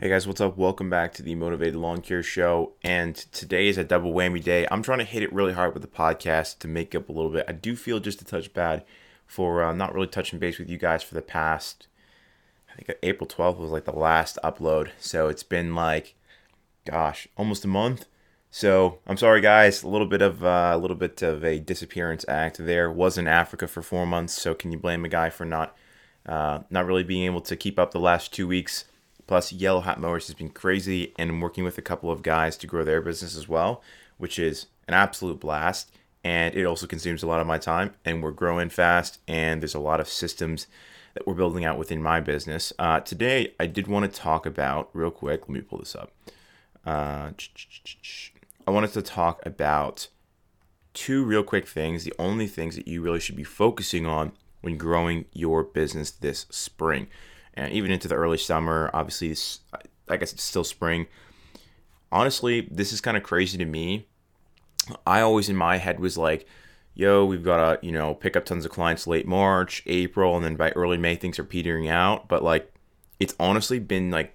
Hey guys, what's up? Welcome back to the Mowtivated Lawn Care Show. And today is a double whammy day. I'm trying to hit it really hard with the podcast to make up a little bit. I do feel just a touch bad for uh, not really touching base with you guys for the past, I think April 12th was like the last upload. So it's been like, gosh, almost a month. So I'm sorry, guys. A little bit of uh, a little bit of a disappearance act there. Was in Africa for four months. So can you blame a guy for not uh, not really being able to keep up the last two weeks? Plus, Yellow Hat Mowers has been crazy, and I'm working with a couple of guys to grow their business as well, which is an absolute blast. And it also consumes a lot of my time, and we're growing fast, and there's a lot of systems that we're building out within my business. Uh, today, I did want to talk about, real quick, let me pull this up. Uh, I wanted to talk about two real quick things, the only things that you really should be focusing on when growing your business this spring and even into the early summer. Obviously, I guess it's still spring. Honestly, this is kind of crazy to me. I always in my head was like, yo, we've got to, you know, pick up tons of clients late March, April, and then by early May, things are petering out. But like, it's honestly been like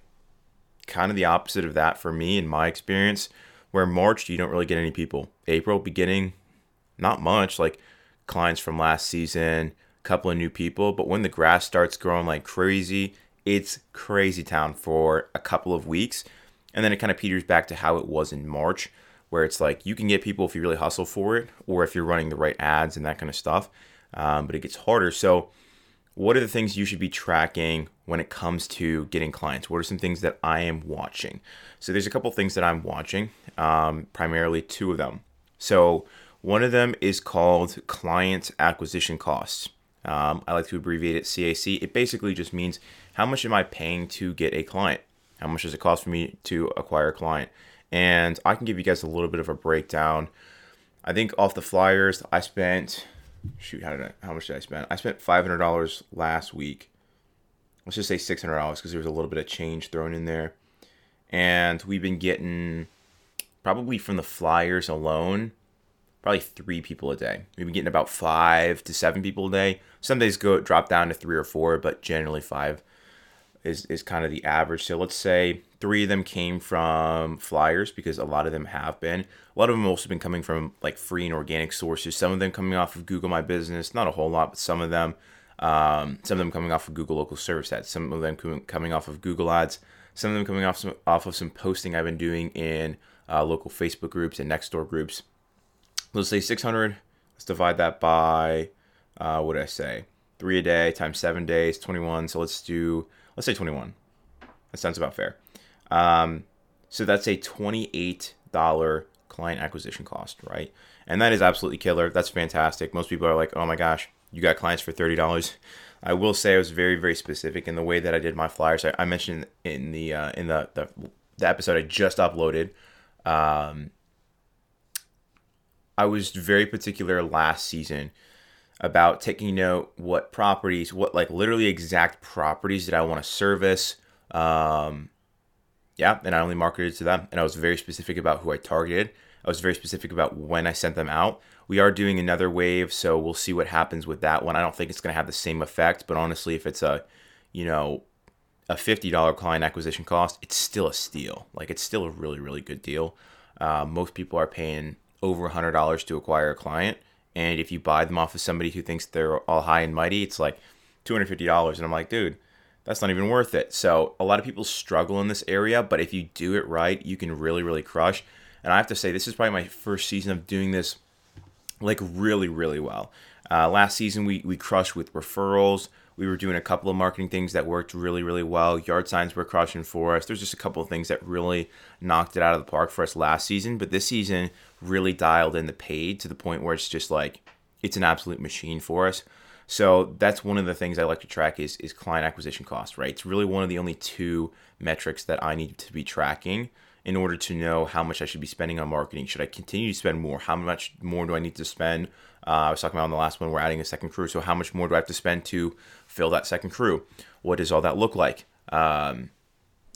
kind of the opposite of that for me in my experience, where March, you don't really get any people. April, beginning, not much. Like, clients from last season, a couple of new people. But when the grass starts growing like crazy, it's crazy town for a couple of weeks. And then it kind of peters back to how it was in March, where it's like you can get people if you really hustle for it or if you're running the right ads and that kind of stuff. Um, but it gets harder. So, what are the things you should be tracking when it comes to getting clients? What are some things that I am watching? So, there's a couple things that I'm watching, um, primarily two of them. So, one of them is called client acquisition costs. Um, I like to abbreviate it CAC. It basically just means how much am I paying to get a client? How much does it cost for me to acquire a client? And I can give you guys a little bit of a breakdown. I think off the flyers, I spent shoot how did I, how much did I spend? I spent five hundred dollars last week. Let's just say six hundred dollars because there was a little bit of change thrown in there, and we've been getting probably from the flyers alone probably three people a day. We've been getting about five to seven people a day. Some days go drop down to three or four, but generally five is, is kind of the average. So let's say three of them came from flyers because a lot of them have been. A lot of them also been coming from like free and organic sources. Some of them coming off of Google My Business, not a whole lot, but some of them. Um, some of them coming off of Google Local Service Ads. Some of them coming off of Google Ads. Some of them coming off some, off of some posting I've been doing in uh, local Facebook groups and Nextdoor groups let's say 600. Let's divide that by, uh, what did I say? Three a day times seven days, 21. So let's do, let's say 21. That sounds about fair. Um, so that's a $28 client acquisition cost, right? And that is absolutely killer. That's fantastic. Most people are like, oh my gosh, you got clients for $30. I will say I was very, very specific in the way that I did my flyers. I, I mentioned in the uh, in the, the, the episode I just uploaded. Um, I was very particular last season about taking note what properties, what like literally exact properties that I want to service. Um, yeah, and I only marketed to them, and I was very specific about who I targeted. I was very specific about when I sent them out. We are doing another wave, so we'll see what happens with that one. I don't think it's going to have the same effect, but honestly, if it's a, you know, a $50 client acquisition cost, it's still a steal. Like it's still a really, really good deal. Uh, most people are paying over $100 to acquire a client. And if you buy them off of somebody who thinks they're all high and mighty, it's like $250. And I'm like, dude, that's not even worth it. So a lot of people struggle in this area, but if you do it right, you can really, really crush. And I have to say, this is probably my first season of doing this like really, really well. Uh, last season, we, we crushed with referrals. We were doing a couple of marketing things that worked really, really well. Yard signs were crushing for us. There's just a couple of things that really knocked it out of the park for us last season. But this season really dialed in the paid to the point where it's just like it's an absolute machine for us. So that's one of the things I like to track is is client acquisition cost, right? It's really one of the only two metrics that I need to be tracking in order to know how much I should be spending on marketing. Should I continue to spend more? How much more do I need to spend? Uh, I was talking about on the last one, we're adding a second crew. So how much more do I have to spend to fill that second crew? What does all that look like? Um,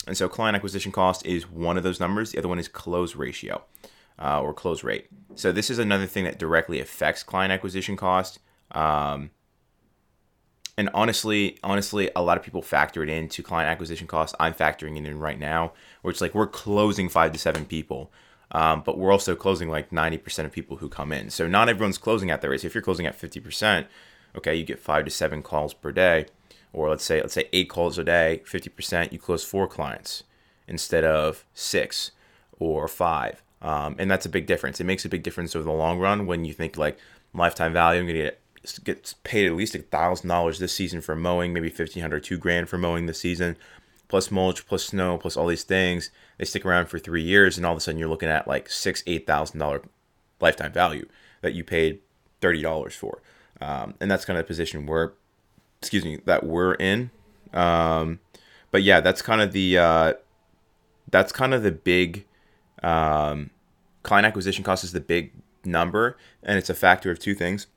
and so client acquisition cost is one of those numbers. The other one is close ratio uh, or close rate. So this is another thing that directly affects client acquisition cost. Um, and honestly, honestly, a lot of people factor it into client acquisition costs. I'm factoring it in right now, where it's like we're closing five to seven people, um, but we're also closing like 90% of people who come in. So not everyone's closing at their rate. So if you're closing at 50%, okay, you get five to seven calls per day, or let's say let's say eight calls a day, 50%, you close four clients instead of six or five. Um, and that's a big difference. It makes a big difference over the long run when you think like lifetime value. I'm gonna get get paid at least a thousand dollars this season for mowing, maybe fifteen hundred, two grand for mowing this season, plus mulch, plus snow, plus all these things. They stick around for three years, and all of a sudden you're looking at like six, eight thousand dollar lifetime value that you paid thirty dollars for, um, and that's kind of the position we're, excuse me, that we're in. Um, but yeah, that's kind of the uh, that's kind of the big um, client acquisition cost is the big number, and it's a factor of two things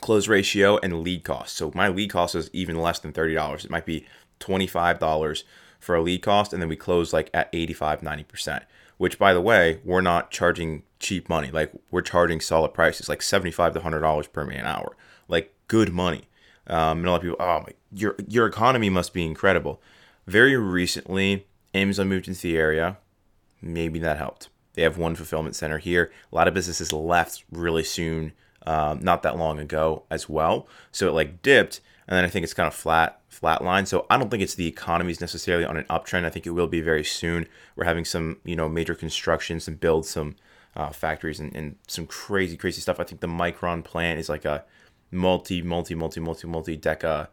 close ratio and lead cost. So my lead cost is even less than $30. It might be $25 for a lead cost, and then we close like at 85, 90%, which by the way, we're not charging cheap money. Like we're charging solid prices, like 75 to $100 per man hour, like good money. Um, and a lot of people, oh my, your, your economy must be incredible. Very recently, Amazon moved into the area. Maybe that helped. They have one fulfillment center here. A lot of businesses left really soon um, not that long ago as well. So it like dipped, and then I think it's kind of flat flat line. So I don't think it's the economy is necessarily on an uptrend. I think it will be very soon. We're having some you know major construction, some build, some uh, factories, and, and some crazy crazy stuff. I think the Micron plant is like a multi multi multi multi multi deca,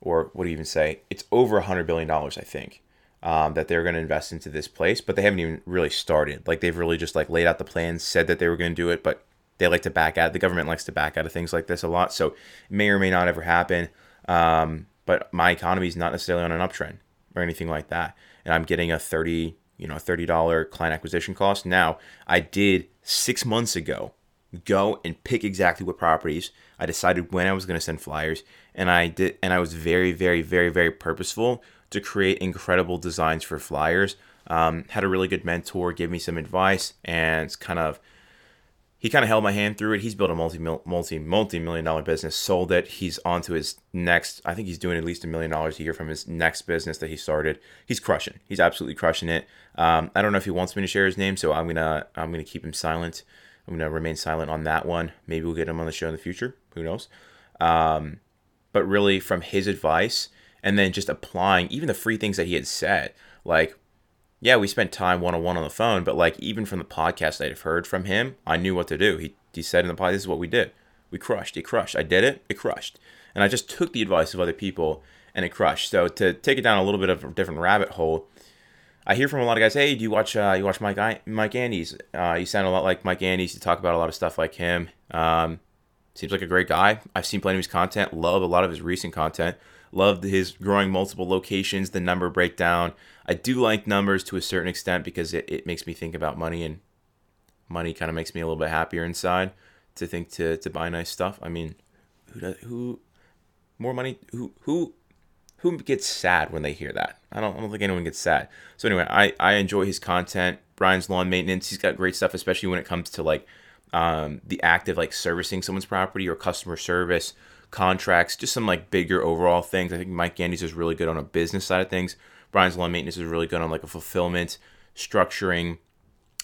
or what do you even say? It's over a hundred billion dollars, I think. Um, that they're going to invest into this place, but they haven't even really started. Like they've really just like laid out the plans, said that they were going to do it, but they like to back out. The government likes to back out of things like this a lot, so it may or may not ever happen. Um, but my economy is not necessarily on an uptrend or anything like that, and I'm getting a thirty, you know, thirty dollar client acquisition cost. Now, I did six months ago go and pick exactly what properties. I decided when I was going to send flyers, and I did, and I was very, very, very, very purposeful to create incredible designs for flyers. Um, had a really good mentor, give me some advice, and kind of he kind of held my hand through it. He's built a multi multi multi million dollar business, sold it. He's on to his next. I think he's doing at least a million dollars a year from his next business that he started. He's crushing. He's absolutely crushing it. Um, I don't know if he wants me to share his name, so I'm gonna I'm gonna keep him silent. I'm gonna remain silent on that one. Maybe we'll get him on the show in the future. Who knows? Um, but really, from his advice and then just applying even the free things that he had said, like yeah, we spent time one on one on the phone, but like even from the podcast I'd have heard from him, I knew what to do. He he said in the podcast, "This is what we did. We crushed. It crushed. I did it. It crushed." And I just took the advice of other people, and it crushed. So to take it down a little bit of a different rabbit hole, I hear from a lot of guys, "Hey, do you watch uh, you watch Mike Mike Andes? Uh, you sound a lot like Mike Andes. You talk about a lot of stuff like him. Um, seems like a great guy. I've seen plenty of his content. Love a lot of his recent content. Loved his growing multiple locations, the number breakdown. I do like numbers to a certain extent because it, it makes me think about money and money kind of makes me a little bit happier inside to think to, to buy nice stuff. I mean, who does, who more money who who who gets sad when they hear that? I don't I don't think anyone gets sad. So anyway, I I enjoy his content. Brian's lawn maintenance, he's got great stuff especially when it comes to like um, the act of like servicing someone's property or customer service contracts, just some like bigger overall things. I think Mike Andes is really good on a business side of things. Brian's lawn maintenance is really good on like a fulfillment, structuring.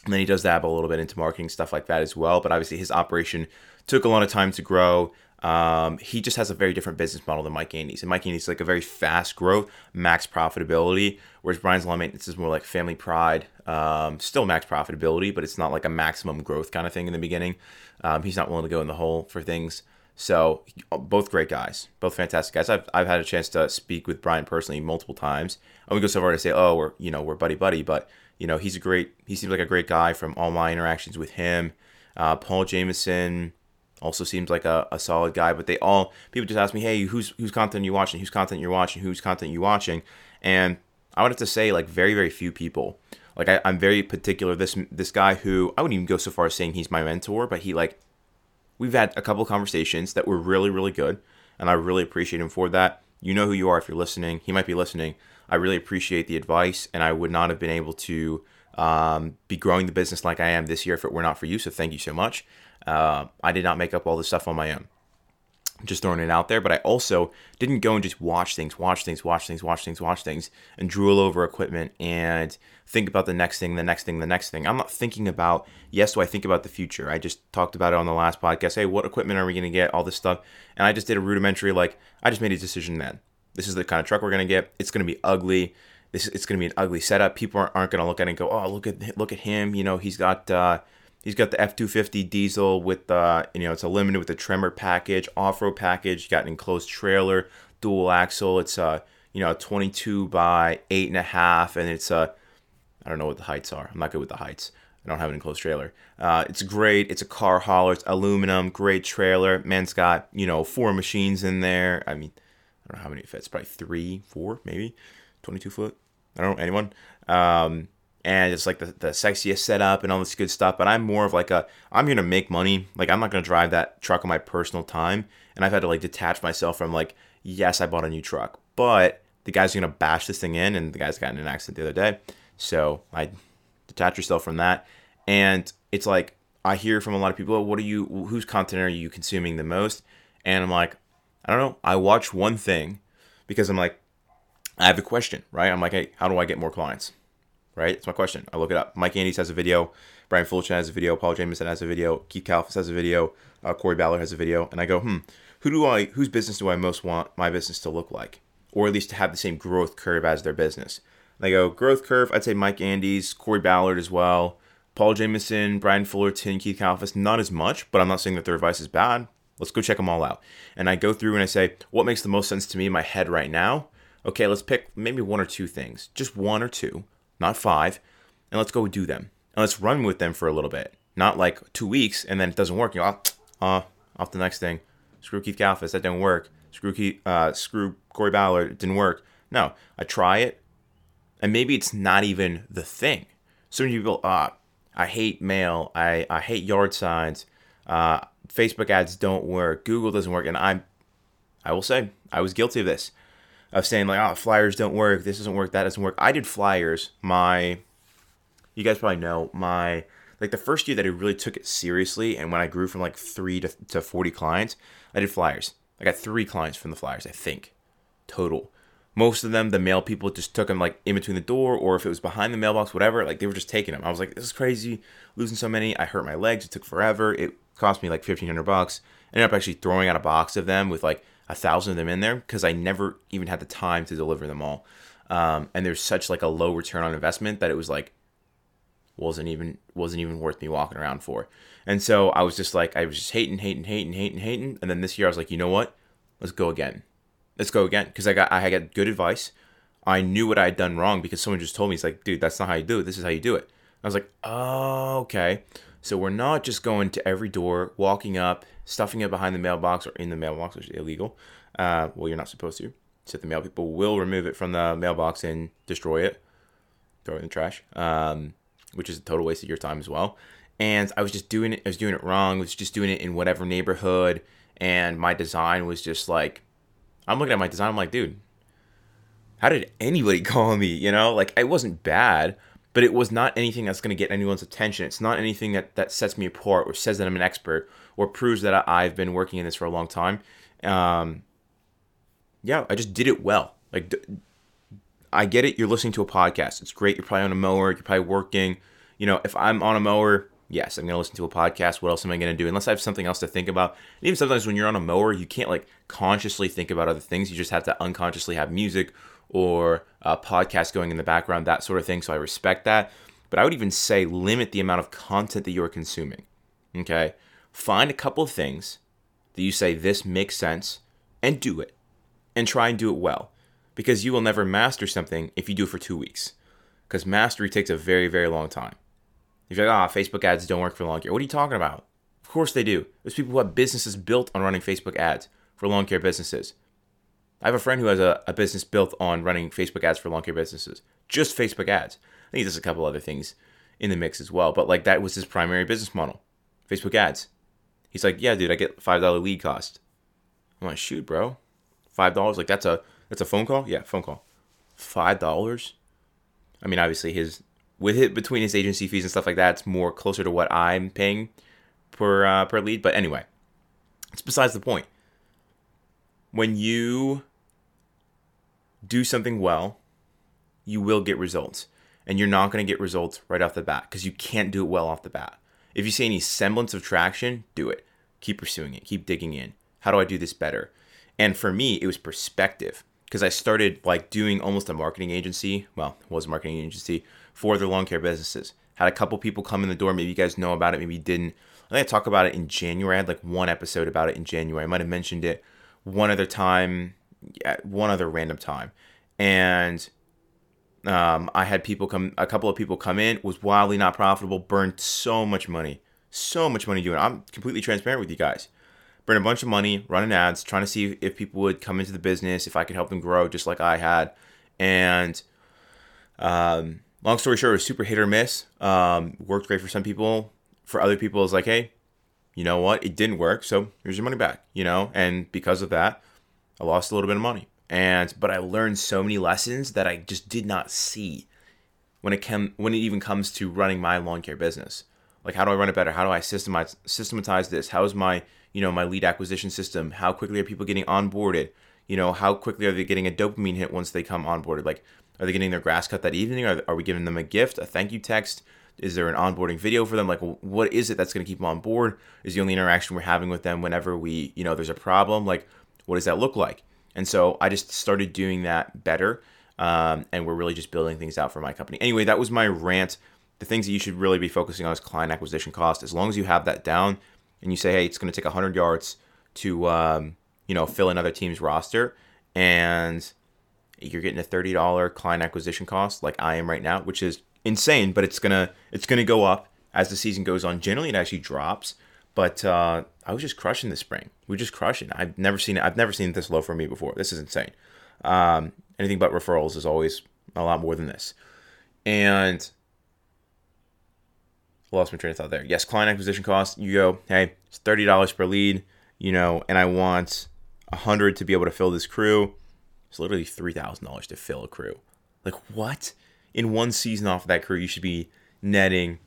And then he does dab a little bit into marketing stuff like that as well. But obviously his operation took a lot of time to grow. Um, he just has a very different business model than Mike Andes. And Mike Andes is like a very fast growth, max profitability, whereas Brian's lawn maintenance is more like family pride, um, still max profitability, but it's not like a maximum growth kind of thing in the beginning. Um, he's not willing to go in the hole for things. So both great guys, both fantastic guys. I've, I've had a chance to speak with Brian personally multiple times. I would go so far to say, oh, we're you know we're buddy buddy, but you know he's a great. He seems like a great guy from all my interactions with him. Uh, Paul Jamison also seems like a, a solid guy. But they all people just ask me, hey, who's who's content you watching? Who's content you're watching? Who's content you watching? And I would have to say like very very few people. Like I, I'm very particular. This this guy who I wouldn't even go so far as saying he's my mentor, but he like we've had a couple conversations that were really, really good, and I really appreciate him for that. You know who you are if you're listening. He might be listening. I really appreciate the advice, and I would not have been able to um, be growing the business like I am this year if it were not for you. So thank you so much. Uh, I did not make up all this stuff on my own. Just throwing it out there. But I also didn't go and just watch things, watch things, watch things, watch things, watch things, and drool over equipment and think about the next thing, the next thing, the next thing. I'm not thinking about, yes, do I think about the future? I just talked about it on the last podcast. Hey, what equipment are we going to get? All this stuff. And I just did a rudimentary, like, I just made a decision then. This is the kind of truck we're going to get. It's going to be ugly. This it's going to be an ugly setup. People aren't, aren't going to look at it and go, oh, look at look at him. You know, he's got uh, He's got the F250 diesel with uh, you know it's a limited with the Tremor package, off-road package. You got an enclosed trailer, dual axle. It's uh you know 22 by eight and a half, and it's uh I don't know what the heights are. I'm not good with the heights. I don't have an enclosed trailer. Uh, it's great. It's a car hauler. It's aluminum. Great trailer. Man's got you know four machines in there. I mean, I don't know how many it fits. Probably three, four, maybe. 22 foot. I don't know anyone. Um, and it's like the, the sexiest setup and all this good stuff. But I'm more of like a I'm here to make money. Like I'm not gonna drive that truck on my personal time. And I've had to like detach myself from like, yes, I bought a new truck, but the guy's are gonna bash this thing in, and the guy's got in an accident the other day. So I detach yourself from that. And it's like I hear from a lot of people, what are you whose content are you consuming the most? And I'm like, I don't know. I watch one thing because I'm like, I have a question, right? I'm like, hey, how do I get more clients? Right? It's my question. I look it up. Mike Andes has a video. Brian Fullerton has a video. Paul Jamison has a video. Keith Kalfas has a video. Uh, Corey Ballard has a video. And I go, hmm, who do I, whose business do I most want my business to look like? Or at least to have the same growth curve as their business. And I go, growth curve, I'd say Mike Andes, Corey Ballard as well. Paul Jamison, Brian Fullerton, Keith Kalfas, not as much, but I'm not saying that their advice is bad. Let's go check them all out. And I go through and I say, what makes the most sense to me in my head right now? Okay, let's pick maybe one or two things, just one or two not five, and let's go do them. And let's run with them for a little bit. Not like two weeks and then it doesn't work. You know, uh, off the next thing. Screw Keith Kalfas, that didn't work. Screw Keith, uh, screw Corey Ballard, it didn't work. No, I try it, and maybe it's not even the thing. So many people, uh, I hate mail. I, I hate yard signs. Uh, Facebook ads don't work. Google doesn't work. And I'm, I will say, I was guilty of this of saying like, oh, flyers don't work. This doesn't work. That doesn't work. I did flyers. My, you guys probably know my like the first year that I really took it seriously, and when I grew from like three to, to forty clients, I did flyers. I got three clients from the flyers, I think, total. Most of them, the mail people just took them like in between the door, or if it was behind the mailbox, whatever. Like they were just taking them. I was like, this is crazy, losing so many. I hurt my legs. It took forever. It cost me like fifteen hundred bucks. I ended up actually throwing out a box of them with like a thousand of them in there because I never even had the time to deliver them all. Um, and there's such like a low return on investment that it was like wasn't even wasn't even worth me walking around for. And so I was just like I was just hating, hating, hating, hating, hating. And then this year I was like, you know what? Let's go again. Let's go again because I got I got good advice. I knew what I had done wrong because someone just told me it's like, dude, that's not how you do it. This is how you do it. I was like, oh, okay. So we're not just going to every door, walking up, stuffing it behind the mailbox or in the mailbox, which is illegal. Uh, well, you're not supposed to. So the mail people will remove it from the mailbox and destroy it, throw it in the trash, um, which is a total waste of your time as well. And I was just doing it. I was doing it wrong. I was just doing it in whatever neighborhood, and my design was just like, I'm looking at my design. I'm like, dude, how did anybody call me? You know, like it wasn't bad, but it was not anything that's going to get anyone's attention. It's not anything that, that sets me apart or says that I'm an expert or proves that I've been working in this for a long time. Um, yeah, I just did it well. Like, I get it. You're listening to a podcast. It's great. You're probably on a mower. You're probably working. You know, if I'm on a mower, yes, I'm going to listen to a podcast. What else am I going to do? Unless I have something else to think about. And even sometimes when you're on a mower, you can't like consciously think about other things. You just have to unconsciously have music or a podcast going in the background, that sort of thing. So I respect that. But I would even say limit the amount of content that you're consuming. Okay? Find a couple of things that you say this makes sense and do it. And try and do it well. Because you will never master something if you do it for two weeks. Because mastery takes a very, very long time. If you're like, ah, oh, Facebook ads don't work for lawn care. What are you talking about? Of course they do. There's people who have businesses built on running Facebook ads for lawn care businesses. I have a friend who has a, a business built on running Facebook ads for lawn care businesses. Just Facebook ads. I think there's a couple other things in the mix as well, but like that was his primary business model. Facebook ads. He's like, yeah, dude, I get five dollar lead cost. I'm like, shoot, bro, five dollars. Like that's a that's a phone call. Yeah, phone call. Five dollars. I mean, obviously his with it between his agency fees and stuff like that, it's more closer to what I'm paying per uh, per lead. But anyway, it's besides the point when you do something well, you will get results. And you're not going to get results right off the bat because you can't do it well off the bat. If you see any semblance of traction, do it. Keep pursuing it. Keep digging in. How do I do this better? And for me, it was perspective because I started like doing almost a marketing agency. Well, it was a marketing agency for their lawn care businesses. Had a couple people come in the door. Maybe you guys know about it. Maybe you didn't. I think I talked about it in January. I had like one episode about it in January. I might have mentioned it one other time, at one other random time. And um, I had people come, a couple of people come in, was wildly not profitable, burned so much money, so much money doing it. I'm completely transparent with you guys. Burned a bunch of money running ads, trying to see if people would come into the business, if I could help them grow just like I had. And um, long story short, it was super hit or miss. Um, worked great for some people. For other people, it's like, hey, you know what? It didn't work, so here's your money back. You know, and because of that, I lost a little bit of money and but I learned so many lessons that I just did not see when it came when it even comes to running my lawn care business. Like how do I run it better? How do I systematize systematize this? How is my you know my lead acquisition system? How quickly are people getting onboarded? You know how quickly are they getting a dopamine hit once they come onboarded? Like are they getting their grass cut that evening? Are, are we giving them a gift, a thank you text? Is there an onboarding video for them? Like, what is it that's going to keep them on board? Is the only interaction we're having with them whenever we, you know, there's a problem? Like, what does that look like? And so I just started doing that better. Um, and we're really just building things out for my company. Anyway, that was my rant. The things that you should really be focusing on is client acquisition cost. As long as you have that down and you say, hey, it's going to take 100 yards to, um, you know, fill another team's roster, and you're getting a $30 client acquisition cost like I am right now, which is insane, but it's gonna it's gonna go up as the season goes on. Generally, it actually drops, but uh, I was just crushing this spring. We just crushing. I've never seen it. I've never seen this low for me before. This is insane. Um, anything but referrals is always a lot more than this. And lost my train of thought there. Yes, client acquisition cost. You go, hey, it's thirty dollars per lead, you know, and I want a hundred to be able to fill this crew. It's literally three thousand dollars to fill a crew. Like what? In one season off of that crew, you should be netting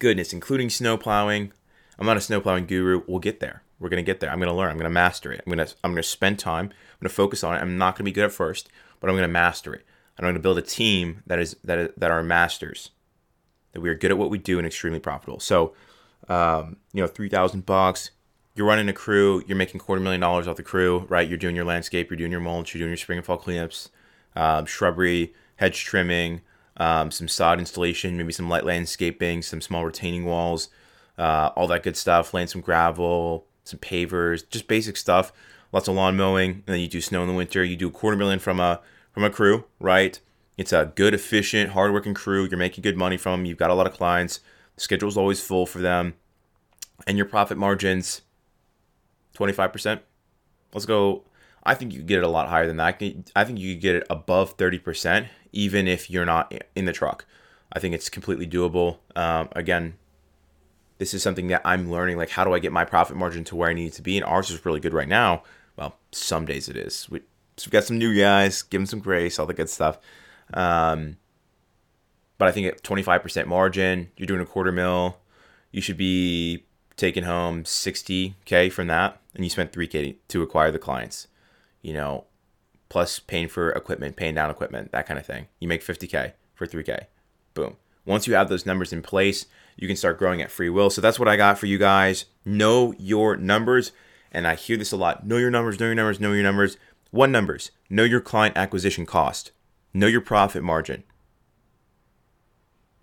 goodness, including snow plowing, I'm not a snowplowing guru. We'll get there. We're gonna get there. I'm gonna learn. I'm gonna master it. I'm gonna I'm gonna spend time. I'm gonna focus on it. I'm not gonna be good at first, but I'm gonna master it. And I'm gonna build a team that is that is, that are masters. That we are good at what we do and extremely profitable. So, um, you know, three thousand bucks. You're running a crew. You're making quarter million dollars off the crew, right? You're doing your landscape. You're doing your mulch. You're doing your spring and fall cleanups, um, shrubbery, hedge trimming, um, some sod installation, maybe some light landscaping, some small retaining walls uh, all that good stuff. Laying some gravel, some pavers, just basic stuff. Lots of lawn mowing, and then you do snow in the winter. You do a quarter million from a from a crew, right? It's a good, efficient, hardworking crew. You're making good money from them. You've got a lot of clients. The schedule's always full for them, and your profit margins, twenty five percent. Let's go. I think you get it a lot higher than that. I think you could get it above thirty percent, even if you're not in the truck. I think it's completely doable. Um, again, this is something that I'm learning. Like, how do I get my profit margin to where I need it to be? And ours is really good right now. Well, some days it is. We, so we've got some new guys, give them some grace, all the good stuff. Um, but I think at 25% margin, you're doing a quarter mil, you should be taking home 60K from that. And you spent 3K to acquire the clients, you know, plus paying for equipment, paying down equipment, that kind of thing. You make 50K for 3K. Boom. Once you have those numbers in place, you can start growing at free will. So that's what I got for you guys. Know your numbers. And I hear this a lot. Know your numbers, know your numbers, know your numbers. One numbers. Know your client acquisition cost. Know your profit margin.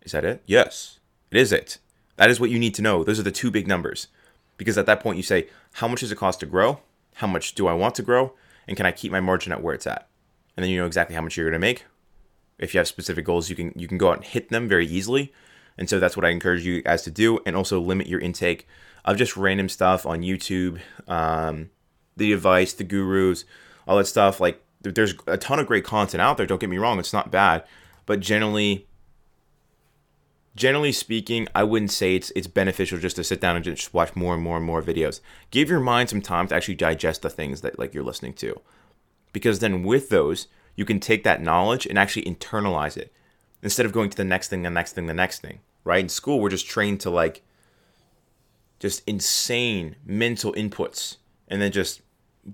Is that it? Yes. It is it. That is what you need to know. Those are the two big numbers. Because at that point you say, how much does it cost to grow? How much do I want to grow? And can I keep my margin at where it's at? And then you know exactly how much you're going to make. If you have specific goals, you can you can go out and hit them very easily. And so that's what I encourage you guys to do. And also limit your intake of just random stuff on YouTube, um, the advice, the gurus, all that stuff. Like there's a ton of great content out there. Don't get me wrong, it's not bad, but generally, generally speaking, I wouldn't say it's it's beneficial just to sit down and just watch more and more and more videos. Give your mind some time to actually digest the things that like you're listening to, because then with those, you can take that knowledge and actually internalize it instead of going to the next thing, the next thing, the next thing, right? In school, we're just trained to like just insane mental inputs and then just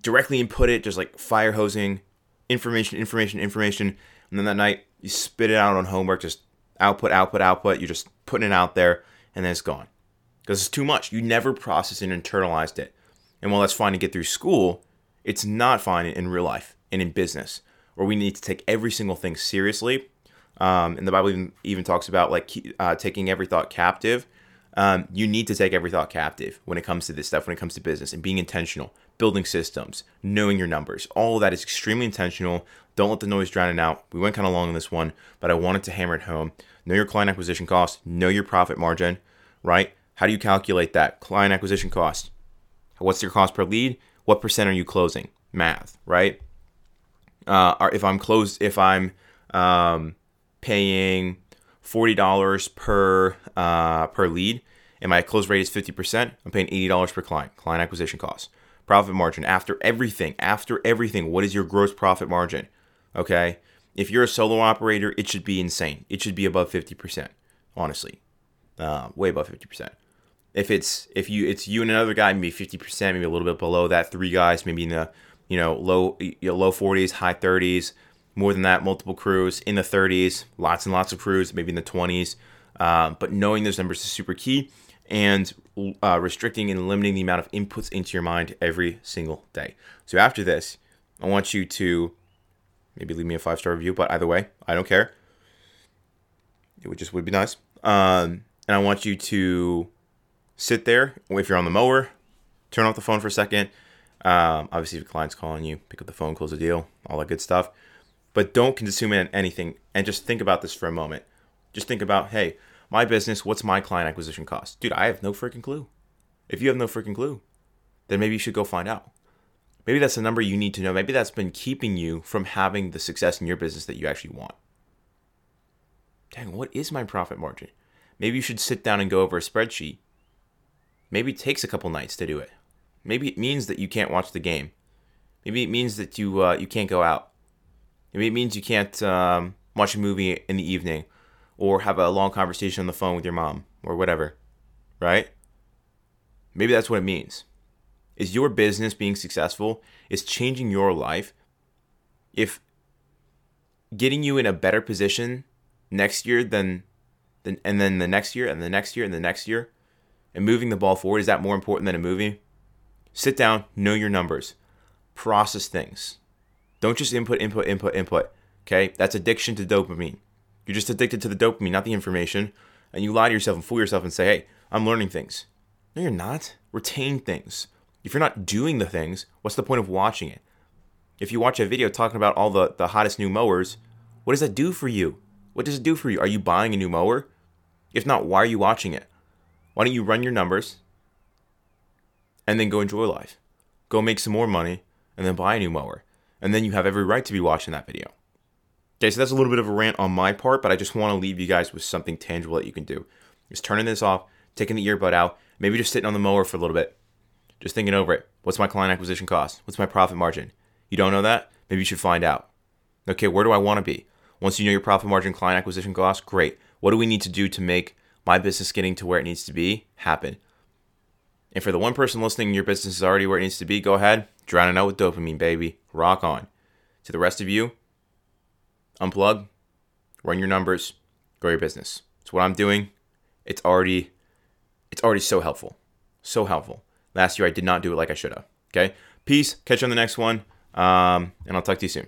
directly input it, just like fire hosing, information, information, information, and then that night you spit it out on homework, just output, output, output. You're just putting it out there, and then it's gone because it's too much. You never processed and internalized it. And while that's fine to get through school, it's not fine in real life and in business, where we need to take every single thing seriously. Um, and the Bible even, even talks about like uh, taking every thought captive. Um, you need to take every thought captive when it comes to this stuff, when it comes to business and being intentional, building systems, knowing your numbers. All that is extremely intentional. Don't let the noise drown it out. We went kind of long on this one, but I wanted to hammer it home. Know your client acquisition cost, know your profit margin, right? How do you calculate that? Client acquisition cost. What's your cost per lead? What percent are you closing? Math, right? Uh, if I'm closed, if I'm um, paying forty dollars per uh, per lead, and my close rate is fifty percent, I'm paying eighty dollars per client. Client acquisition cost, profit margin after everything. After everything, what is your gross profit margin? Okay, if you're a solo operator, it should be insane. It should be above fifty percent. Honestly, uh, way above fifty percent if it's if you it's you and another guy maybe 50% maybe a little bit below that three guys maybe in the you know low you know, low 40s high 30s more than that multiple crews in the 30s lots and lots of crews maybe in the 20s uh, but knowing those numbers is super key and uh, restricting and limiting the amount of inputs into your mind every single day so after this i want you to maybe leave me a five star review but either way i don't care it would just would be nice um, and i want you to sit there. If you're on the mower, turn off the phone for a second. Um, obviously, if a client's calling you, pick up the phone, close the deal, all that good stuff. But don't consume in anything and just think about this for a moment. Just think about, hey, my business, what's my client acquisition cost? Dude, I have no freaking clue. If you have no freaking clue, then maybe you should go find out. Maybe that's the number you need to know. Maybe that's been keeping you from having the success in your business that you actually want. Dang, what is my profit margin? Maybe you should sit down and go over a spreadsheet Maybe it takes a couple nights to do it. Maybe it means that you can't watch the game. Maybe it means that you uh, you can't go out. Maybe it means you can't um, watch a movie in the evening, or have a long conversation on the phone with your mom, or whatever. Right? Maybe that's what it means. Is your business being successful? Is changing your life? If getting you in a better position next year than, than and then the next year and the next year and the next year and moving the ball forward, is that more important than a movie? Sit down, know your numbers, process things. Don't just input, input, input, input. Okay? That's addiction to dopamine. You're just addicted to the dopamine, not the information. And you lie to yourself and fool yourself and say, hey, I'm learning things. No, you're not. Retain things. If you're not doing the things, what's the point of watching it? If you watch a video talking about all the, the hottest new mowers, what does that do for you? What does it do for you? Are you buying a new mower? If not, why are you watching it? Why don't you run your numbers and then go enjoy life? Go make some more money and then buy a new mower. And then you have every right to be watching that video. Okay, so that's a little bit of a rant on my part, but I just want to leave you guys with something tangible that you can do. Just turning this off, taking the earbud out, maybe just sitting on the mower for a little bit, just thinking over it. What's my client acquisition cost? What's my profit margin? You don't know that? Maybe you should find out. Okay, where do I want to be? Once you know your profit margin, client acquisition cost, great. What do we need to do to make my business getting to where it needs to be happen. And for the one person listening, your business is already where it needs to be, go ahead, drown it out with dopamine, baby. Rock on. To the rest of you, unplug, run your numbers, grow your business. It's what I'm doing. It's already it's already so helpful. So helpful. Last year I did not do it like I should have. Okay? Peace. Catch you on the next one. Um, and I'll talk to you soon.